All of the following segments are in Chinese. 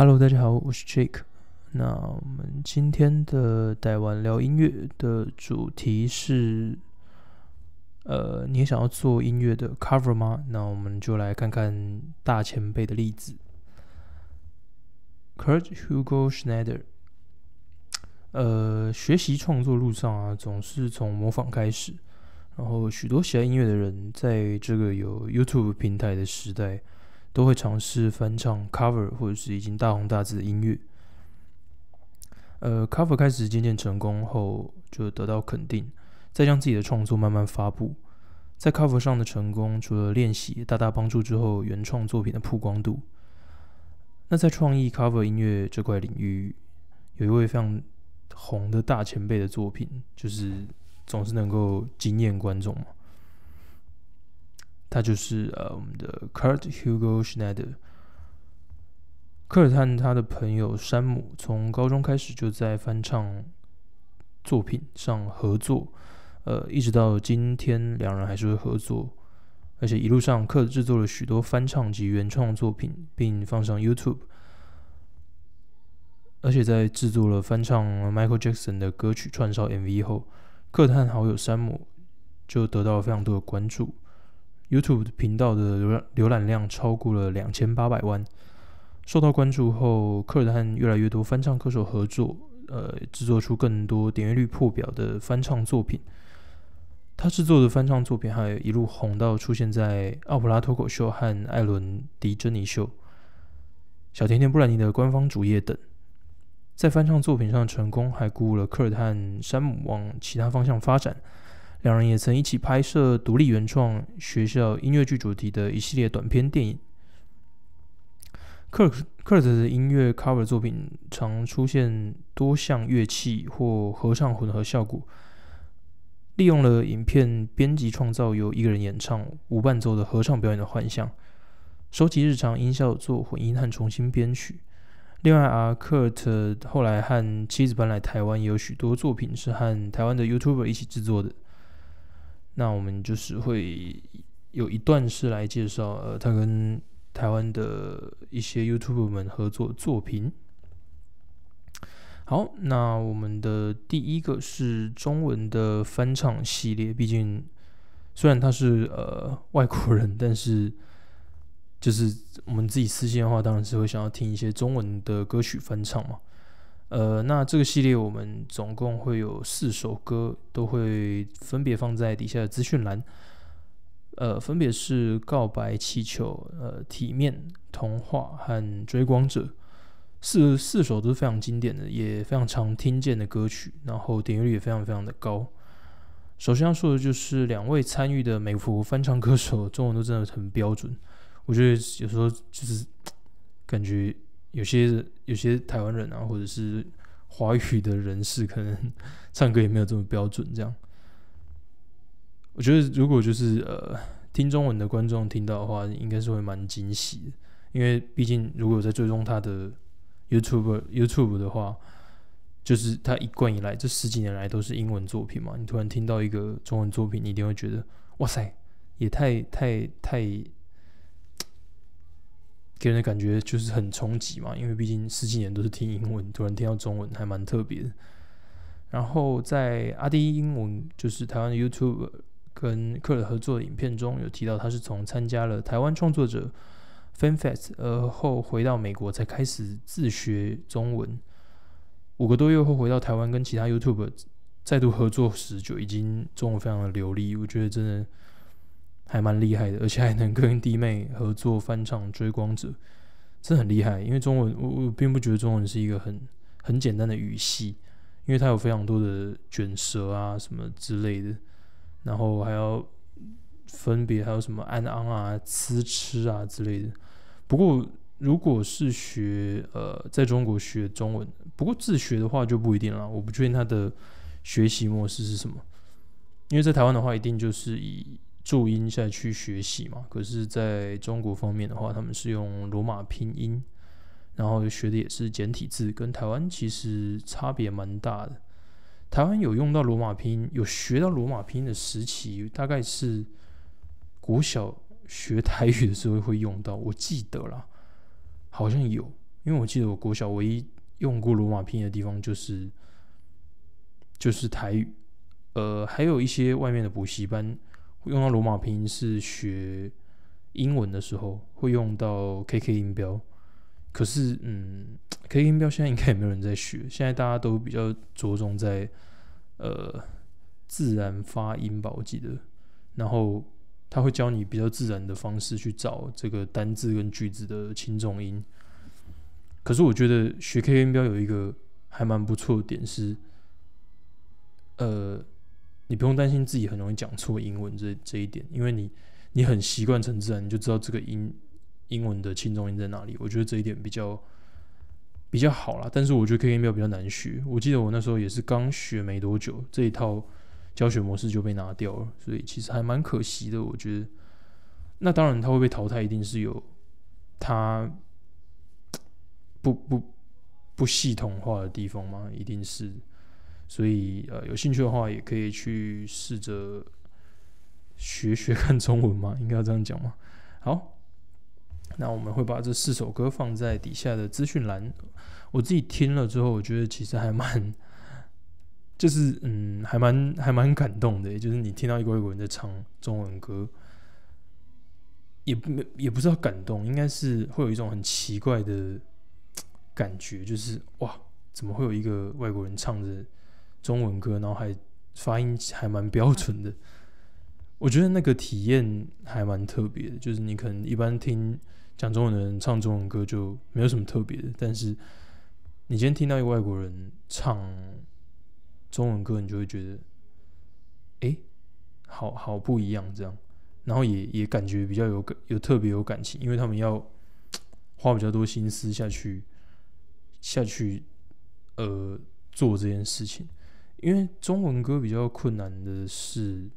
Hello，大家好，我是 Jake。那我们今天的台湾聊音乐的主题是，呃，你也想要做音乐的 cover 吗？那我们就来看看大前辈的例子。Kurt Hugo Schneider，呃，学习创作路上啊，总是从模仿开始。然后，许多喜爱音乐的人，在这个有 YouTube 平台的时代。都会尝试翻唱 cover 或者是已经大红大紫的音乐。呃，cover 开始渐渐成功后，就得到肯定，再将自己的创作慢慢发布。在 cover 上的成功，除了练习大大帮助之后原创作品的曝光度。那在创意 cover 音乐这块领域，有一位非常红的大前辈的作品，就是总是能够惊艳观众嘛。他就是呃，我们的 Kurt Hugo Schneider。科尔和他的朋友山姆从高中开始就在翻唱作品上合作，呃，一直到今天，两人还是会合作。而且一路上，克制作了许多翻唱及原创作品，并放上 YouTube。而且在制作了翻唱 Michael Jackson 的歌曲串烧 MV 后，克和好友山姆就得到了非常多的关注。YouTube 频道的浏览浏览量超过了两千八百万，受到关注后，克尔和越来越多翻唱歌手合作，呃，制作出更多点阅率破表的翻唱作品。他制作的翻唱作品还一路红到出现在奥普拉脱口秀和艾伦迪珍妮秀、小甜甜布兰妮的官方主页等。在翻唱作品上成功，还鼓舞了科尔和山姆往其他方向发展。两人也曾一起拍摄独立原创学校音乐剧主题的一系列短片电影。克克尔的音乐 cover 作品常出现多项乐器或合唱混合效果，利用了影片编辑创造由一个人演唱无伴奏的合唱表演的幻象，收集日常音效做混音和重新编曲。另外啊，克特后来和妻子搬来台湾，有许多作品是和台湾的 YouTuber 一起制作的。那我们就是会有一段是来介绍，呃，他跟台湾的一些 YouTube 们合作作品。好，那我们的第一个是中文的翻唱系列，毕竟虽然他是呃外国人，但是就是我们自己私信的话，当然是会想要听一些中文的歌曲翻唱嘛。呃，那这个系列我们总共会有四首歌，都会分别放在底下的资讯栏。呃，分别是《告白气球》、呃，《体面》、《童话》和《追光者》，四四首都是非常经典的，也非常常听见的歌曲，然后点击率也非常非常的高。首先要说的就是两位参与的美服翻唱歌手，中文都真的很标准。我觉得有时候就是感觉。有些有些台湾人啊，或者是华语的人士，可能 唱歌也没有这么标准。这样，我觉得如果就是呃听中文的观众听到的话，应该是会蛮惊喜的。因为毕竟如果在追踪他的 YouTube YouTube 的话，就是他一贯以来这十几年来都是英文作品嘛。你突然听到一个中文作品，你一定会觉得哇塞，也太太太。给人的感觉就是很冲击嘛，因为毕竟十几年都是听英文，突然听到中文还蛮特别的。然后在阿迪英文，就是台湾的 YouTube 跟克尔合作的影片中有提到，他是从参加了台湾创作者 FanFest 而后回到美国才开始自学中文。五个多月后回到台湾跟其他 YouTube 再度合作时，就已经中文非常的流利。我觉得真的。还蛮厉害的，而且还能跟弟妹合作翻唱《追光者》，真的很厉害。因为中文，我我并不觉得中文是一个很很简单的语系，因为它有非常多的卷舌啊什么之类的，然后还要分别还有什么安昂啊、呲吃啊之类的。不过，如果是学呃在中国学中文，不过自学的话就不一定了。我不确定它的学习模式是什么，因为在台湾的话，一定就是以。注音下去学习嘛？可是在中国方面的话，他们是用罗马拼音，然后学的也是简体字，跟台湾其实差别蛮大的。台湾有用到罗马拼音，有学到罗马拼音的时期，大概是国小学台语的时候会用到，我记得啦，好像有。因为我记得我国小唯一用过罗马拼音的地方就是就是台语，呃，还有一些外面的补习班用到罗马拼音是学英文的时候会用到 KK 音标，可是嗯，KK 音标现在应该也没有人在学，现在大家都比较着重在呃自然发音吧，我记得，然后他会教你比较自然的方式去找这个单字跟句子的轻重音。可是我觉得学 KK 音标有一个还蛮不错的点是，呃，你不用担心自己很容易讲错英文这这一点，因为你你很习惯成自然，你就知道这个音英文的轻重音在哪里。我觉得这一点比较比较好啦。但是我觉得 K 音标比较难学。我记得我那时候也是刚学没多久，这一套教学模式就被拿掉了，所以其实还蛮可惜的。我觉得，那当然它会被淘汰，一定是有它。不不不系统化的地方吗？一定是，所以呃，有兴趣的话也可以去试着学学看中文嘛，应该要这样讲嘛。好，那我们会把这四首歌放在底下的资讯栏。我自己听了之后，我觉得其实还蛮，就是嗯，还蛮还蛮感动的。就是你听到一个外国人在唱中文歌，也没也不知道感动，应该是会有一种很奇怪的。感觉就是哇，怎么会有一个外国人唱着中文歌，然后还发音还蛮标准的？我觉得那个体验还蛮特别的。就是你可能一般听讲中文的人唱中文歌就没有什么特别的，但是你今天听到一个外国人唱中文歌，你就会觉得，哎，好好不一样这样，然后也也感觉比较有感，有特别有感情，因为他们要花比较多心思下去。下去，呃，做这件事情，因为中文歌比较困难的是，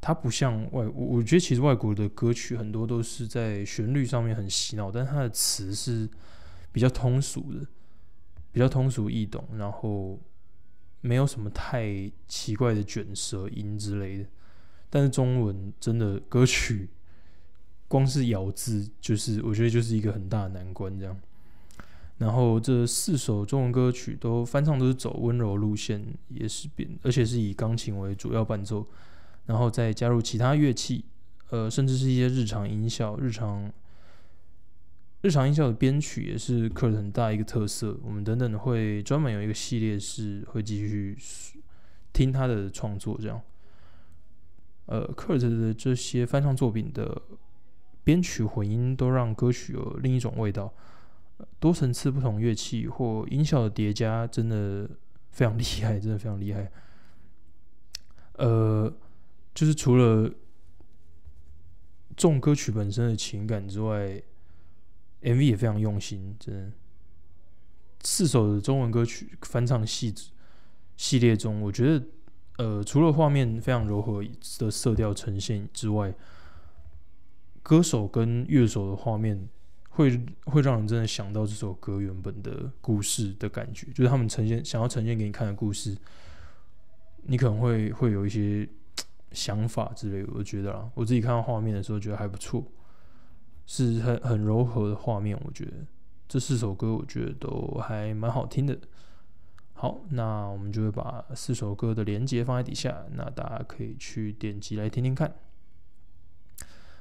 它不像外，我我觉得其实外国的歌曲很多都是在旋律上面很洗脑，但它的词是比较通俗的，比较通俗易懂，然后没有什么太奇怪的卷舌音之类的。但是中文真的歌曲，光是咬字就是我觉得就是一个很大的难关，这样。然后这四首中文歌曲都翻唱都是走温柔路线，也是变，而且是以钢琴为主要伴奏，然后再加入其他乐器，呃，甚至是一些日常音效、日常日常音效的编曲也是克尔很大一个特色。我们等等会专门有一个系列是会继续听他的创作，这样。呃，克尔的这些翻唱作品的编曲混音都让歌曲有另一种味道。多层次不同乐器或音效的叠加，真的非常厉害，真的非常厉害。呃，就是除了重歌曲本身的情感之外，MV 也非常用心。真的，四首中文歌曲翻唱系系列中，我觉得，呃，除了画面非常柔和的色调呈现之外，歌手跟乐手的画面。会会让人真的想到这首歌原本的故事的感觉，就是他们呈现想要呈现给你看的故事，你可能会会有一些想法之类的。我觉得啊，我自己看到画面的时候觉得还不错，是很很柔和的画面。我觉得这四首歌我觉得都还蛮好听的。好，那我们就会把四首歌的连接放在底下，那大家可以去点击来听听看。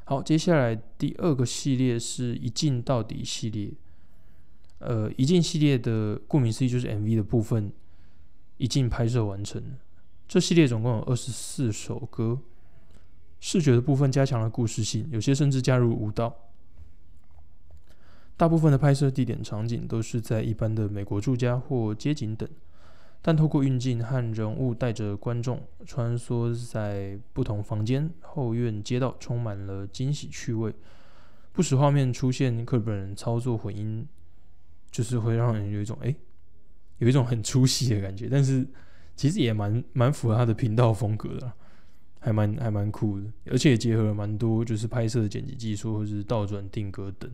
好，接下来第二个系列是一镜到底系列。呃，一镜系列的顾名思义就是 MV 的部分一镜拍摄完成。这系列总共有二十四首歌，视觉的部分加强了故事性，有些甚至加入舞蹈。大部分的拍摄地点场景都是在一般的美国住家或街景等。但透过运镜和人物带着观众穿梭在不同房间、后院、街道，充满了惊喜趣味。不时画面出现克本人操作混音，就是会让人有一种哎，有一种很出戏的感觉。但是其实也蛮蛮符合他的频道风格的，还蛮还蛮酷的，而且也结合了蛮多就是拍摄剪辑技术或是倒转定格等。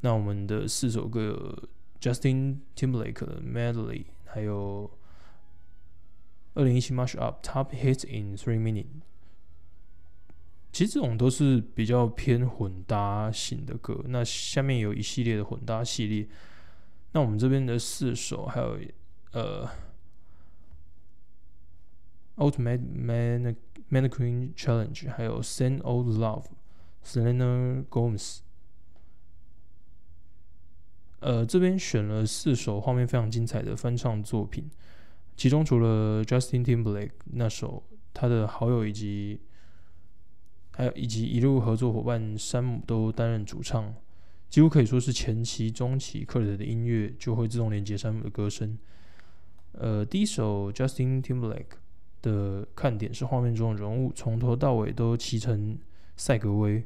那我们的四首歌，Justin Timberlake 的 Medley。还有二零一七 Mash Up Top Hits in Three Minutes，其实这种都是比较偏混搭型的歌。那下面有一系列的混搭系列，那我们这边的四首还有呃，Ultimate Man Mannequin Challenge，还有 Send Old Love，Selena Gomez。呃，这边选了四首画面非常精彩的翻唱作品，其中除了 Justin Timberlake 那首，他的好友以及还有以及一路合作伙伴山姆都担任主唱，几乎可以说是前期、中期，克尔的音乐就会自动连接山姆的歌声。呃，第一首 Justin Timberlake 的看点是画面中的人物从头到尾都骑成赛格威，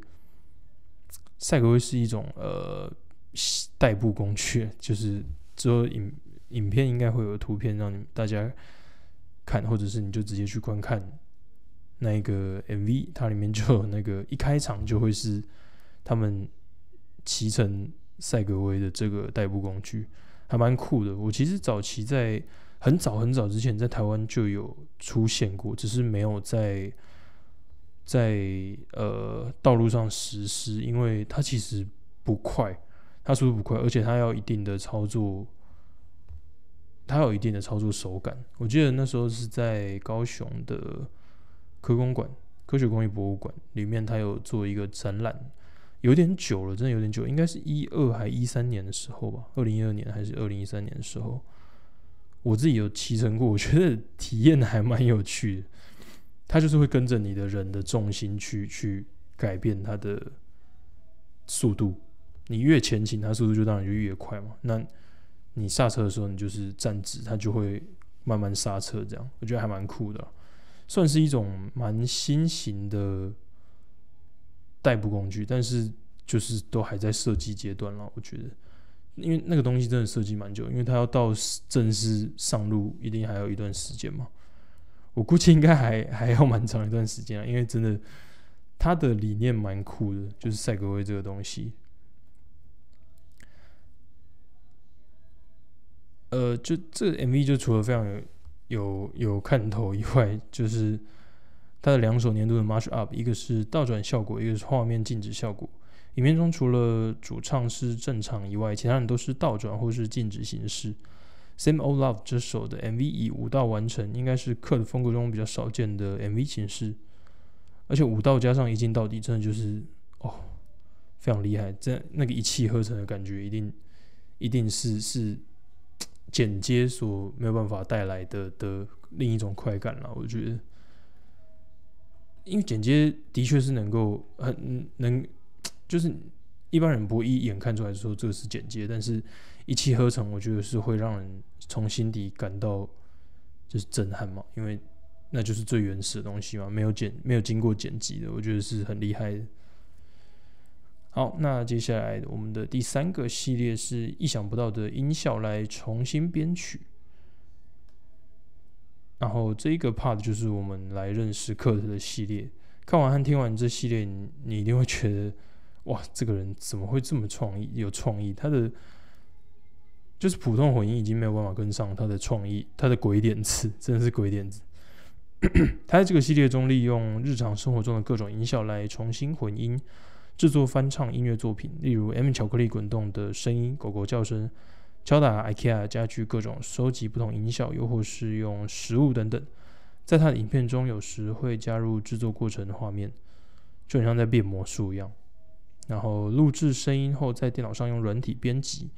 赛格威是一种呃。代步工具 就是之后影影片应该会有图片让你大家看，或者是你就直接去观看那个 MV，它里面就有那个一开场就会是他们骑乘赛格威的这个代步工具，还蛮酷的。我其实早期在很早很早之前在台湾就有出现过，只是没有在在呃道路上实施，因为它其实不快。它速度不快，而且它要一定的操作，它有一定的操作手感。我记得那时候是在高雄的科工馆、科学工艺博物馆里面，它有做一个展览，有点久了，真的有点久，应该是一二还一三年的时候吧，二零一二年还是二零一三年的时候，我自己有骑乘过，我觉得体验还蛮有趣的。它就是会跟着你的人的重心去去改变它的速度。你越前倾，它速度就当然就越快嘛。那你刹车的时候，你就是站直，它就会慢慢刹车。这样我觉得还蛮酷的，算是一种蛮新型的代步工具，但是就是都还在设计阶段了。我觉得，因为那个东西真的设计蛮久，因为它要到正式上路，一定还有一段时间嘛。我估计应该还 还要蛮长一段时间啊，因为真的它的理念蛮酷的，就是赛格威这个东西。呃，就这 MV 就除了非常有有有看头以外，就是它的两首年度的 March Up，一个是倒转效果，一个是画面静止效果。影片中除了主唱是正常以外，其他人都是倒转或是静止形式。Same Old Love 这首的 MV 以舞蹈完成，应该是克的风格中比较少见的 MV 形式。而且舞蹈加上一镜到底，真的就是哦，非常厉害。这那个一气呵成的感觉，一定一定是是。剪接所没有办法带来的的另一种快感了，我觉得，因为剪接的确是能够很能，就是一般人不会一眼看出来说这个是剪接，但是一气呵成，我觉得是会让人从心底感到就是震撼嘛，因为那就是最原始的东西嘛，没有剪没有经过剪辑的，我觉得是很厉害的。好，那接下来我们的第三个系列是意想不到的音效来重新编曲，然后这一个 part 就是我们来认识克特的系列。看完和听完这系列，你你一定会觉得，哇，这个人怎么会这么创意？有创意，他的就是普通混音已经没有办法跟上他的创意，他的鬼点子真的是鬼点子。他在这个系列中利用日常生活中的各种音效来重新混音。制作翻唱音乐作品，例如 M 巧克力滚动的声音、狗狗叫声、敲打 IKEA 家具各种收集不同音效，又或是用食物等等。在他的影片中，有时会加入制作过程的画面，就很像在变魔术一样。然后录制声音后，在电脑上用软体编辑，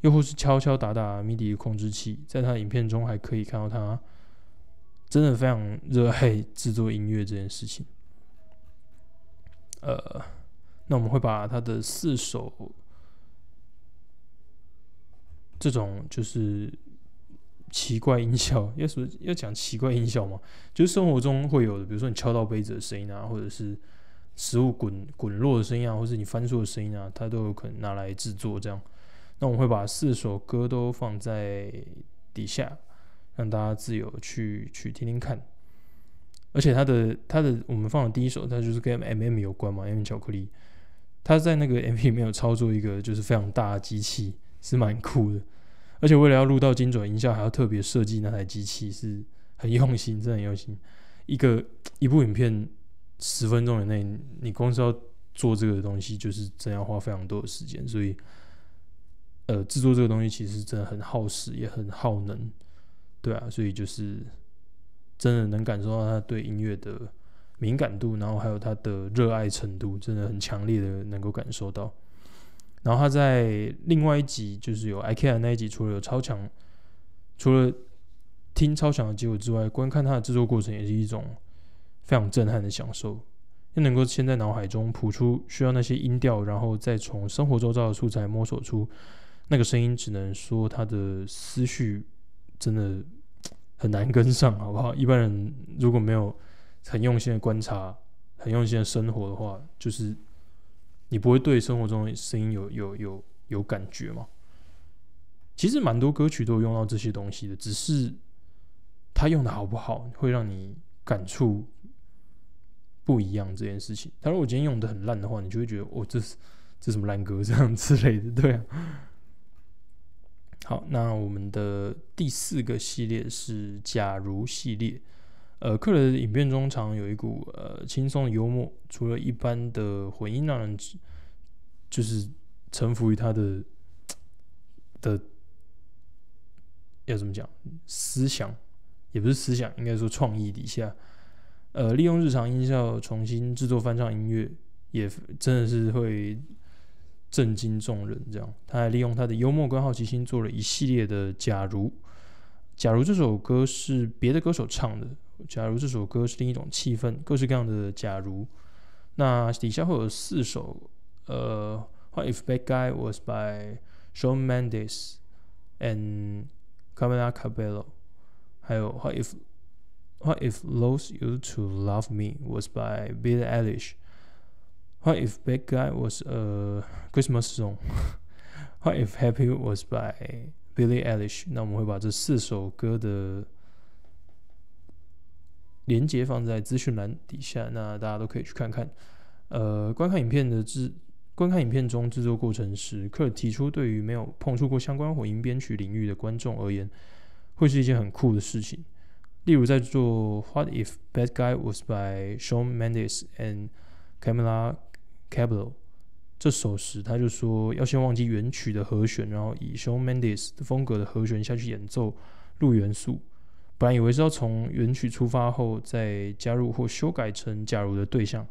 又或是敲敲打打 MIDI 控制器。在他的影片中，还可以看到他真的非常热爱制作音乐这件事情。呃。那我们会把他的四首这种就是奇怪音效，要说要讲奇怪音效嘛，就是生活中会有的，比如说你敲到杯子的声音啊，或者是食物滚滚落的声音啊，或是你翻书的声音啊，它都有可能拿来制作这样。那我们会把四首歌都放在底下，让大家自由去去听听看。而且它的它的我们放的第一首，它就是跟 M M 有关嘛，M M 巧克力。他在那个 M P 里面有操作一个就是非常大的机器，是蛮酷的。而且为了要录到精准音效，还要特别设计那台机器，是很用心，真的很用心。一个一部影片十分钟以内，你光是要做这个东西，就是真要花非常多的时间，所以，呃，制作这个东西其实真的很耗时，也很耗能，对啊，所以就是真的能感受到他对音乐的敏感度，然后还有他的热爱程度，真的很强烈的能够感受到。然后他在另外一集，就是有 IKEA 那一集，除了有超强，除了听超强的结果之外，观看他的制作过程也是一种。非常震撼的享受，又能够先在脑海中谱出需要那些音调，然后再从生活周遭的素材摸索出那个声音，只能说他的思绪真的很难跟上，好不好？一般人如果没有很用心的观察、很用心的生活的话，就是你不会对生活中的声音有有有有感觉吗？其实蛮多歌曲都有用到这些东西的，只是他用的好不好，会让你感触。不一样这件事情，他如果今天用的很烂的话，你就会觉得哦，这是这什么烂歌这样之类的，对啊。好，那我们的第四个系列是假如系列，呃，克雷的影片中常有一股呃轻松的幽默，除了一般的混音让人就是臣服于他的的要怎么讲思想，也不是思想，应该说创意底下。呃，利用日常音效重新制作翻唱音乐，也真的是会震惊众人。这样，他还利用他的幽默跟好奇心做了一系列的“假如”。假如这首歌是别的歌手唱的，假如这首歌是另一种气氛，各式各样的“假如”。那底下会有四首，呃，What if Bad Guy was by Shawn Mendes and Camila Cabello？还有 What if What if "Those You to Love Me" was by Billie Eilish? What if "Bad Guy" was a Christmas song? What if "Happy" was by Billie Eilish? 那我们会把这四首歌的 连接放在资讯栏底下，那大家都可以去看看。呃，观看影片的制，观看影片中制作过程时，克提出对于没有碰触过相关混音编曲领域的观众而言，会是一件很酷的事情。例如在做《What If Bad Guy Was by Shawn Mendes and Camila Cabello》这首时，他就说要先忘记原曲的和弦，然后以 Shawn Mendes 的风格的和弦下去演奏录元素。本来以为是要从原曲出发后再加入或修改成假如的对象，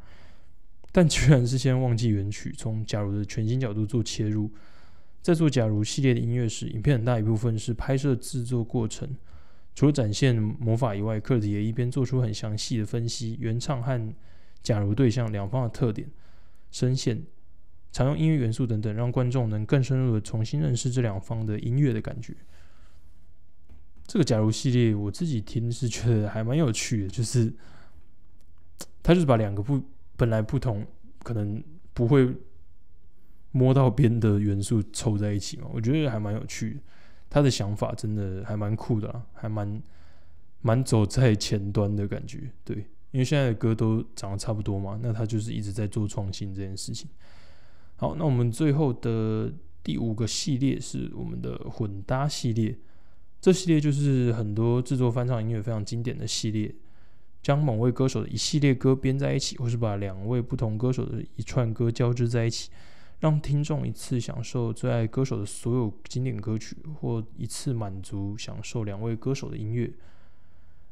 但居然是先忘记原曲，从假如的全新角度做切入。在做假如系列的音乐时，影片很大一部分是拍摄制作过程。除了展现魔法以外，克里也一边做出很详细的分析，原唱和假如对象两方的特点、声线、常用音乐元素等等，让观众能更深入的重新认识这两方的音乐的感觉。这个假如系列，我自己听是觉得还蛮有趣的，就是他就是把两个不本来不同，可能不会摸到边的元素凑在一起嘛，我觉得还蛮有趣的。他的想法真的还蛮酷的，还蛮蛮走在前端的感觉。对，因为现在的歌都长得差不多嘛，那他就是一直在做创新这件事情。好，那我们最后的第五个系列是我们的混搭系列。这系列就是很多制作翻唱音乐非常经典的系列，将某位歌手的一系列歌编在一起，或是把两位不同歌手的一串歌交织在一起。让听众一次享受最爱歌手的所有经典歌曲，或一次满足享受两位歌手的音乐。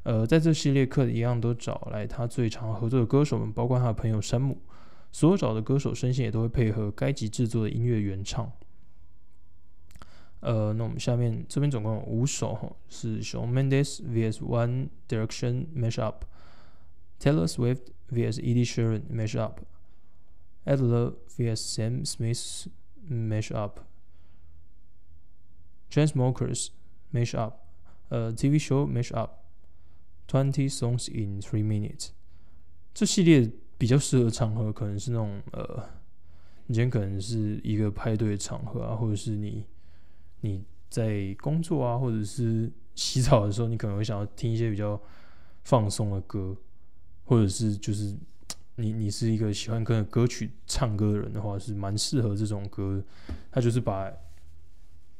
呃，在这系列课一样都找来他最常合作的歌手们，包括他的朋友山姆。所有找的歌手声线也都会配合该集制作的音乐原唱。呃，那我们下面这边总共有五首哈，是 Shawn Mendes vs One Direction Mashup，Taylor Swift vs Ed Sheeran Mashup。Adler vs Sam Smith mashup, Transmokers mashup, a TV show mashup, Twenty songs in three minutes。这系列比较适合场合，可能是那种呃，你今天可能是一个派对的场合啊，或者是你你在工作啊，或者是洗澡的时候，你可能会想要听一些比较放松的歌，或者是就是。你你是一个喜欢跟歌曲唱歌的人的话，是蛮适合这种歌。他就是把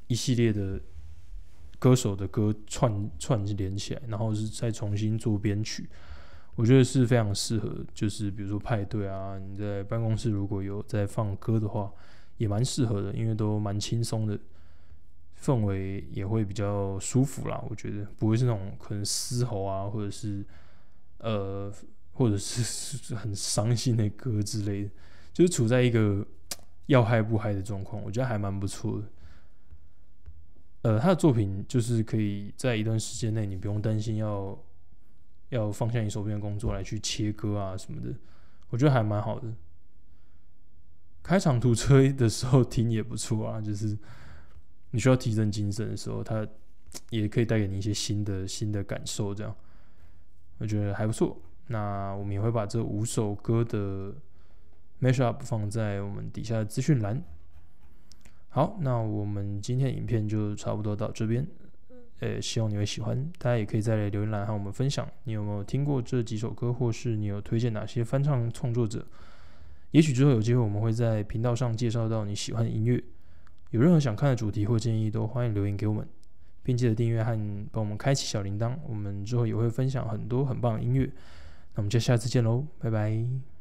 一系列的歌手的歌串串连起来，然后是再重新做编曲。我觉得是非常适合，就是比如说派对啊，你在办公室如果有在放歌的话，也蛮适合的，因为都蛮轻松的，氛围也会比较舒服啦。我觉得不会是那种可能嘶吼啊，或者是呃，或者是很伤心的歌之类的，就是处在一个要嗨不嗨的状况，我觉得还蛮不错的。呃，他的作品就是可以在一段时间内，你不用担心要要放下你手边的工作来去切歌啊什么的，我觉得还蛮好的。开长途车的时候听也不错啊，就是你需要提振精神的时候，它也可以带给你一些新的新的感受，这样我觉得还不错。那我们也会把这五首歌的 mashup 放在我们底下的资讯栏。好，那我们今天的影片就差不多到这边，呃，希望你会喜欢。大家也可以在留言栏和我们分享，你有没有听过这几首歌，或是你有推荐哪些翻唱创作者？也许之后有机会，我们会在频道上介绍到你喜欢的音乐。有任何想看的主题或建议，都欢迎留言给我们，并记得订阅和帮我们开启小铃铛。我们之后也会分享很多很棒的音乐。那我们就下次见喽，拜拜。